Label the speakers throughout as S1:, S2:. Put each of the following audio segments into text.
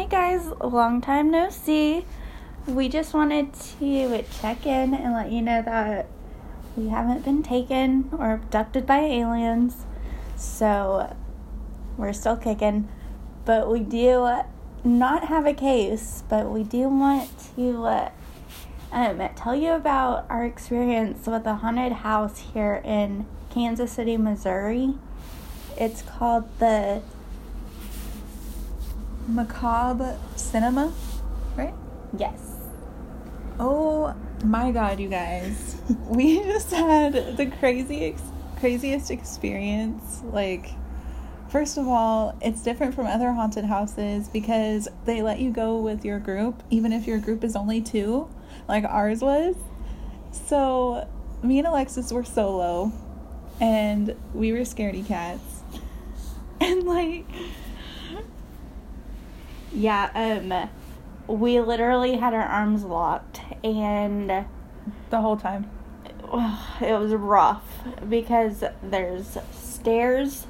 S1: Hey guys, long time no see. We just wanted to check in and let you know that we haven't been taken or abducted by aliens. So we're still kicking. But we do not have a case, but we do want to um, tell you about our experience with a haunted house here in Kansas City, Missouri. It's called the
S2: Macabre Cinema, right?
S1: Yes.
S2: Oh my god, you guys. we just had the crazy ex- craziest experience. Like first of all, it's different from other haunted houses because they let you go with your group even if your group is only 2, like ours was. So, me and Alexis were solo and we were scaredy cats. And like
S1: Yeah, um we literally had our arms locked and
S2: the whole time.
S1: it was rough because there's stairs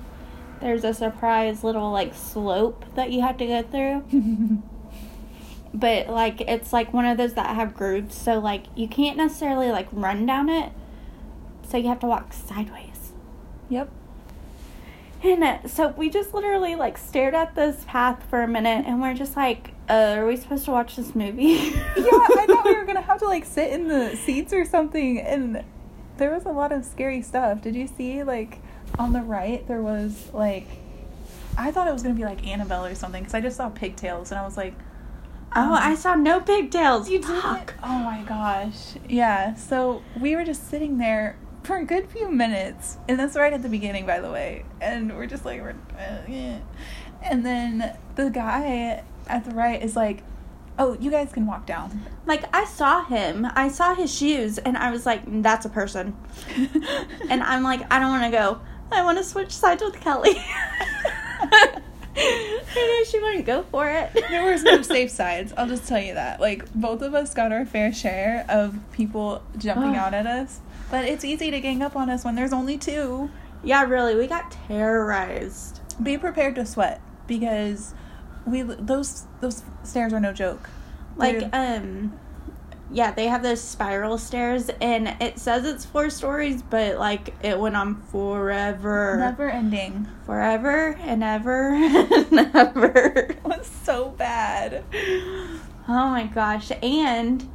S1: there's a surprise little like slope that you have to go through but like it's like one of those that have grooves so like you can't necessarily like run down it so you have to walk sideways
S2: Yep.
S1: And uh, so we just literally like stared at this path for a minute and we're just like uh, are we supposed to watch this movie
S2: yeah, I thought we were gonna have to like sit in the seats or something, and there was a lot of scary stuff. Did you see like on the right there was like I thought it was gonna be like Annabelle or something because I just saw pigtails and I was like,
S1: oh i saw no pigtails
S2: you did? Oh my gosh, yeah. So we were just sitting there for a good few minutes, and that's right at the beginning, by the way. And we're just like, we're, uh, yeah. and then the guy at the right is like, "Oh, you guys can walk down."
S1: Like I saw him, I saw his shoes, and I was like, "That's a person." And I'm like, "I don't want to go. I want to switch sides with Kelly." I know she wouldn't go for it.
S2: there was no safe sides. I'll just tell you that. Like both of us got our fair share of people jumping out at us, but it's easy to gang up on us when there's only two.
S1: Yeah, really, we got terrorized.
S2: Be prepared to sweat because we those those stairs are no joke.
S1: Like,
S2: They're-
S1: um, yeah, they have those spiral stairs, and it says it's four stories, but like it went on forever,
S2: never ending.
S1: forever and ever and ever.
S2: It was so bad.
S1: Oh my gosh. And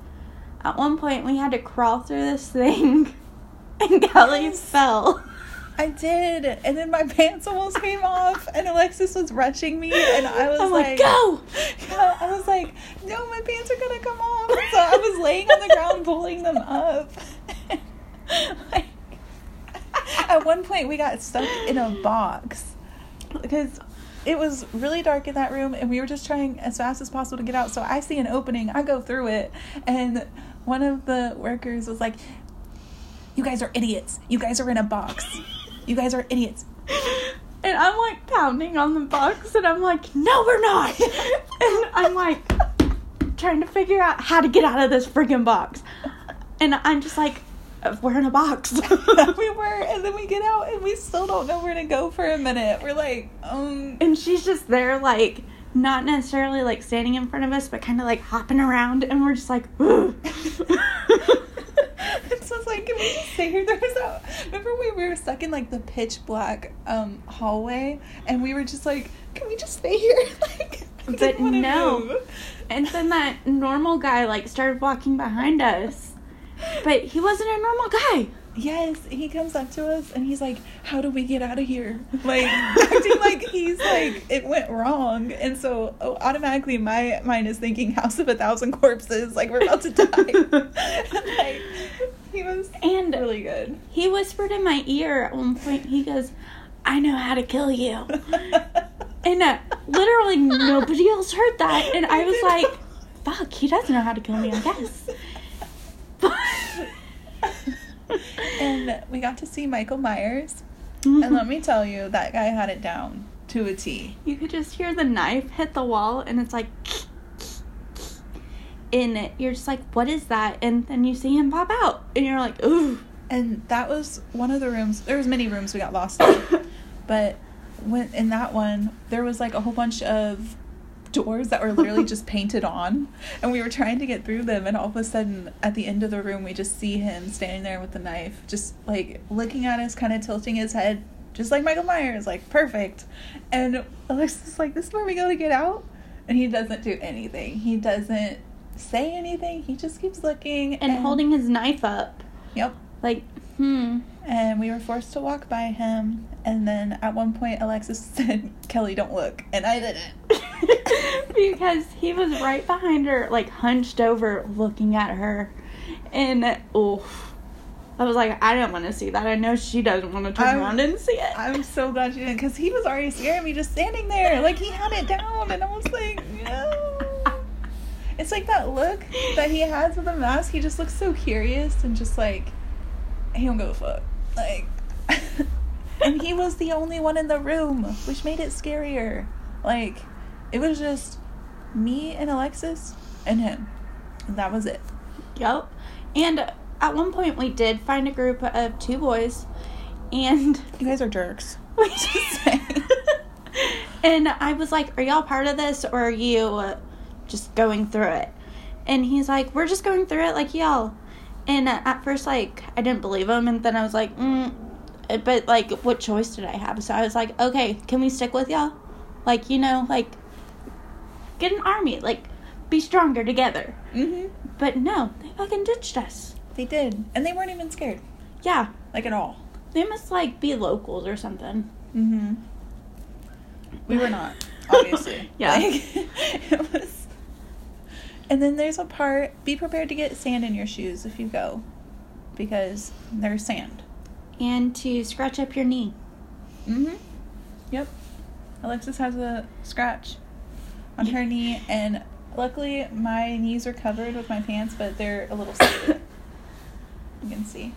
S1: at one point we had to crawl through this thing and Kelly fell.
S2: I did, and then my pants almost came off, and Alexis was rushing me, and I was
S1: I'm like,
S2: like,
S1: go!
S2: Yeah, I was like, no, my pants are gonna come off. So I was laying on the ground pulling them up. like, at one point, we got stuck in a box because it was really dark in that room, and we were just trying as fast as possible to get out. So I see an opening, I go through it, and one of the workers was like, "You guys are idiots. You guys are in a box. You guys are idiots."
S1: And I'm like pounding on the box and I'm like, no, we're not. and I'm like trying to figure out how to get out of this freaking box. And I'm just like, we're in a box.
S2: we were, and then we get out, and we still don't know where to go for a minute. We're like, um,
S1: and she's just there, like, not necessarily like standing in front of us, but kind of like hopping around. And we're just like, "Ugh."
S2: and so it's like, can we just stay here? There was a, remember we were stuck in like the pitch black um hallway, and we were just like, can we just stay here? like, we
S1: But
S2: didn't
S1: no.
S2: move.
S1: And then that normal guy like started walking behind us. But he wasn't a normal guy.
S2: Yes, he comes up to us and he's like, "How do we get out of here?" Like acting like he's like it went wrong, and so oh, automatically my mind is thinking House of a Thousand Corpses, like we're about to die. like he was
S1: And
S2: really good.
S1: he whispered in my ear at one point, he goes, I know how to kill you. And uh, literally nobody else heard that. And I was like, fuck, he doesn't know how to kill me, I guess.
S2: and we got to see Michael Myers, and
S1: Mm-hmm.
S2: let me tell you, that guy had it down to a T.
S1: you could just hear the knife hit the wall and it's like and you're just like what is that and then you see him pop out and you're like ooh
S2: And that was one of the rooms. There was many rooms we got lost in, but when in that one there was like a whole bunch of doors that were literally just painted on, and we were trying to get through them, and all of a sudden, at the end of the room, we just see him standing there with the knife, just like looking at us, kind of tilting his head, just like Michael Myers, like perfect. And Alexis is like, "This is where we go to get out," and he doesn't do anything. He doesn't say anything. He just keeps looking
S1: And holding his knife up.
S2: Yep.
S1: Like, hmm.
S2: And we were forced to walk by him. And then at one point, Alexis said, Kelly, don't look. And I didn't.
S1: because he was right behind her, like hunched over, looking at her. And, oh. I was like, I don't want to see that. I know she doesn't want to turn
S2: I'm-
S1: around and see it.
S2: I'm so glad you didn't, because he was already scaring me just standing there. Like, he had it down. And I was like, no. It's like that look that he has with the mask. He just looks so curious and just like, he don't give a fuck. Like, and he was the only one in the room, which made it scarier. Like, it was just me and Alexis and him. And that was it.
S1: Yep. And at one point, we did find a group of two boys, and
S2: You guys are jerks.
S1: we
S2: Just saying.
S1: and I was like, "Are y'all part of this, or are you just going through it?" And he's like, "We're just going through it, like y'all." And at first, like, I didn't believe him, and then I was like, mm, uh, "But like, what choice did I have?" So I was like, "Okay, can we stick with y'all? Like, you know, like, get an army, like, be stronger together."
S2: hmm
S1: But no, they fucking ditched us.
S2: They did. And they weren't even scared.
S1: Yeah,
S2: Like, at all.
S1: they must like be locals or something.
S2: Mm-hmm. We were not, obviously.
S1: Yeah.
S2: Like, it was. And then there's a part. Be prepared to get sand in your shoes if you go, because there's sand.
S1: And to scratch up your knee.
S2: Mm-hmm. Yep. Alexis has a scratch on her knee, and luckily my knees are covered with my pants, but they're a little. You can see.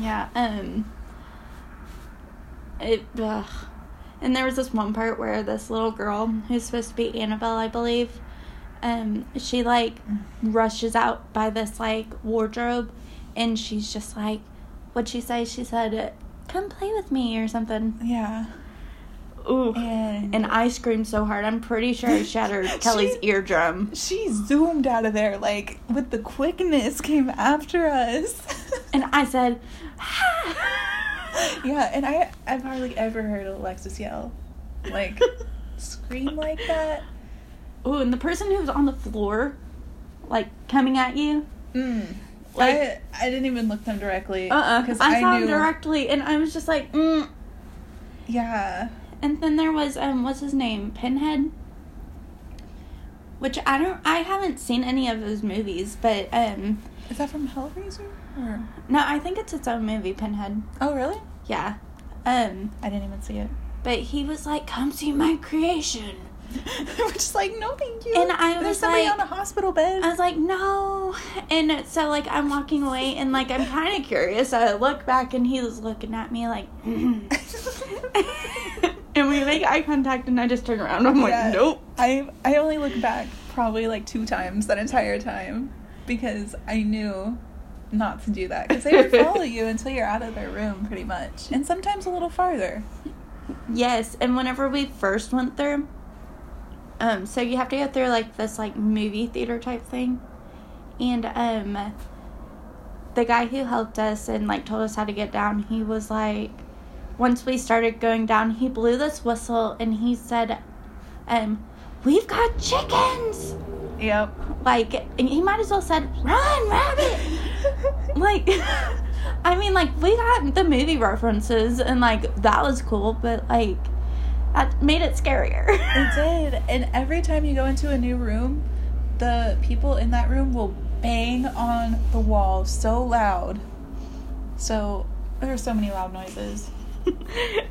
S1: Yeah, um it ugh. and there was this one part where this little girl who's supposed to be Annabelle, I believe, um, she like rushes out by this like wardrobe and she's just like what'd she say? She said, Come play with me or something.
S2: Yeah.
S1: Ooh.
S2: And
S1: And I screamed so hard, I'm pretty sure I shattered Kelly's
S2: She-
S1: eardrum.
S2: she zoomed out of there like with the quickness came after us.
S1: And I said,
S2: yeah, and I I've hardly ever heard Alexis yell like scream like that.
S1: Ooh, and the person who was on the floor, like coming at you,
S2: Mm.
S1: Like-
S2: I I didn't even look them directly
S1: uh uh
S2: because
S1: I,
S2: I,
S1: saw
S2: knew
S1: him directly, and I was just like, mm.
S2: yeah
S1: And then there was um, what's his name, Pinhead, which I don't, I haven't seen any of those movies, but um,
S2: is that from Hellraiser or
S1: no, I think it's its own movie, Pinhead.
S2: oh really
S1: Yeah, um,
S2: I didn't even see it.
S1: but he was like, "Come see my creation."
S2: We're just like no thank you.
S1: And I
S2: There's
S1: was
S2: somebody
S1: like-
S2: on a hospital bed.
S1: I was like, no. And so, like, I'm walking away and, like, I'm kind of curious. So I look back and he was looking at me, like, mm-hmm. and we make eye contact and I just turn around. I'm like, nope.
S2: I I only look back probably like two times that entire time because I knew not to do that because they would follow you until you're out of their room pretty much and sometimes a little farther.
S1: Yes. And whenever we first went through, um, so you have to go through, like, this, like, movie theater type thing. And, um, the guy who helped us and, like, told us how to get down, he was like, once we started going down, he blew this whistle and he said, um, we've got chickens.
S2: Yep.
S1: Like, and he might as well said, run, rabbit. like, I mean, like, we got the movie references and, like, that was cool, but, like, that made it scarier.
S2: It did. And every time you go into a new room, the people in that room will bang on the wall so loud. So there are so many loud noises.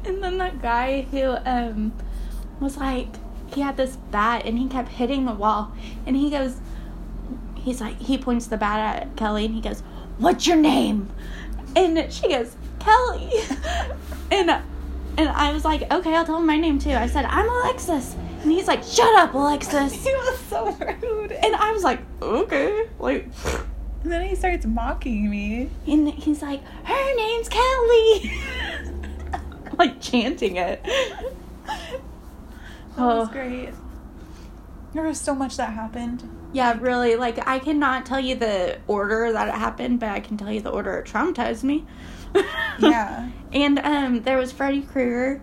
S1: and then that guy who um was like he had this bat and he kept hitting the wall and he goes he's like he points the bat at Kelly and he goes, What's your name? And she goes, Kelly and and I was like, Okay, I'll tell him my name too. I said, I'm Alexis and he's like, Shut up, Alexis
S2: He was so rude.
S1: And I was like, Okay like
S2: And then he starts mocking me.
S1: and he's like, Her name's Kelly like chanting it.
S2: That
S1: Oh.
S2: was great. There was so much that happened.
S1: Yeah, really. Like, I cannot tell you the order that it happened, but I can tell you the order it traumatized me.
S2: Yeah.
S1: and um, there was Freddy Krueger,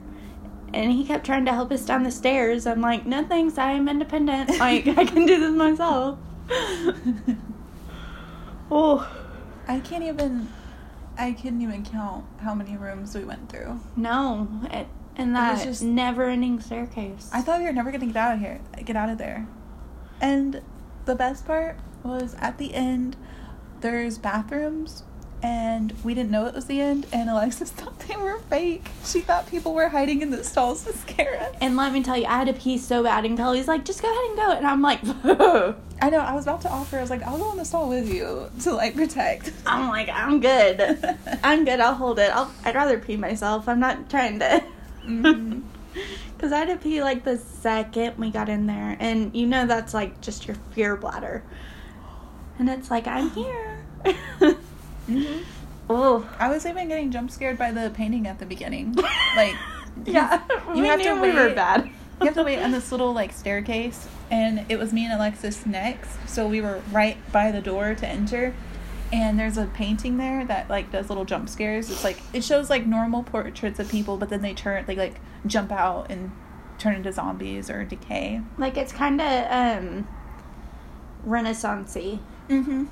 S1: and he kept trying to help us down the stairs. I'm like, no thanks, I am independent. Like, I can do this myself. oh,
S2: I can't even. I couldn't even count how many rooms we went through.
S1: no. It, and
S2: was
S1: that
S2: just-
S1: never ending staircase.
S2: I thought we were never gonna get out of here, get out of there. And the best part was at the end, there's bathrooms, and we didn't know it was the end. And Alexis thought they were fake. She thought people were hiding in the stalls to scare us.
S1: and let me tell you, I had to pee so bad, and Kelly's like, just go ahead and go. And I'm like,
S2: I know. I was about to offer. I was like, I'll go in the stall with you to like protect.
S1: I'm like, I'm good. I'm good. I'll hold it. I'll, I'd rather pee myself. I'm not trying to.
S2: Mhm.
S1: Because I had to pee like the second we got in there. And you know that's like just your fear bladder. And it's like, I'm here.
S2: Mhm.
S1: oh.
S2: I was even getting jump scared by the painting at the beginning. Like,
S1: Yeah.
S2: you have to
S1: knew we were bad.
S2: you have to wait on this little like staircase, and it was me and Alexis next, so we were right by the door to enter. And there's a painting there that like does little jump scares. It's like it shows like normal portraits of people, but then they turn they like jump out and turn into zombies or decay.
S1: Like it's kind of um, renaissance-y.
S2: Mm-hmm.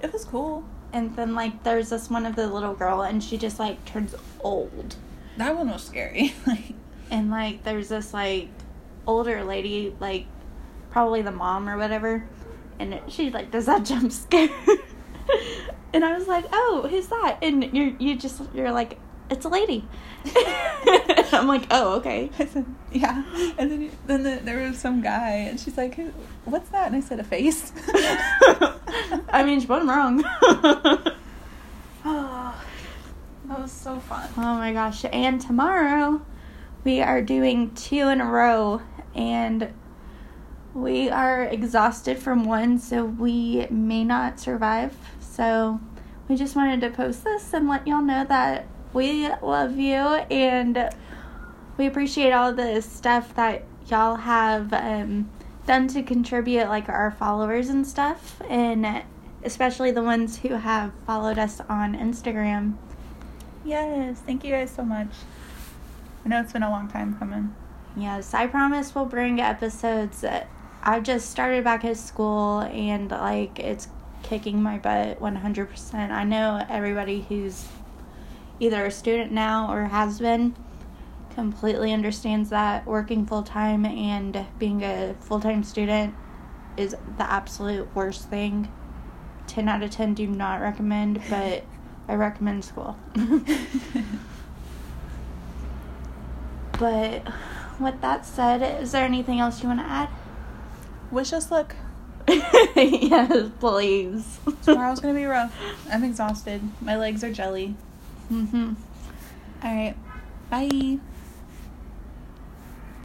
S2: It was cool.
S1: And then like there's this one of the little girl and she just like turns old.
S2: That one was scary. like,
S1: and like there's this like older lady like probably the mom or whatever and she like does that jump scare and i was like oh who's that and you're you just you're like it's a lady i'm like oh okay
S2: I said, yeah. And then then the, there was some guy, and she's like, Who, "What's that?" And I said, "A face."
S1: i mean she wasn't wrong
S2: oh, that was so fun.
S1: oh my gosh and tomorrow we are doing two in a row and we are exhausted from one so we may not survive so we just wanted to post this and let y'all know that we love you and we appreciate all the stuff that y'all have um, done to contribute like our followers and stuff and especially the ones who have followed us on instagram
S2: Yes, thank you guys so much. I know it's been a long time coming.
S1: Yes, I promise we'll bring episodes. I've just started back at school and like it's kicking my butt 100%. I know everybody who's either a student now or has been completely understands that working full time and being a full time student is the absolute worst thing. 10 out of 10 do not recommend, but I recommend school. But with that said, is there anything else you want to add?
S2: Wish us luck.
S1: yes, please.
S2: Tomorrow's gonna be rough. I'm exhausted. My legs are jelly.
S1: Mm hmm
S2: All right. Bye.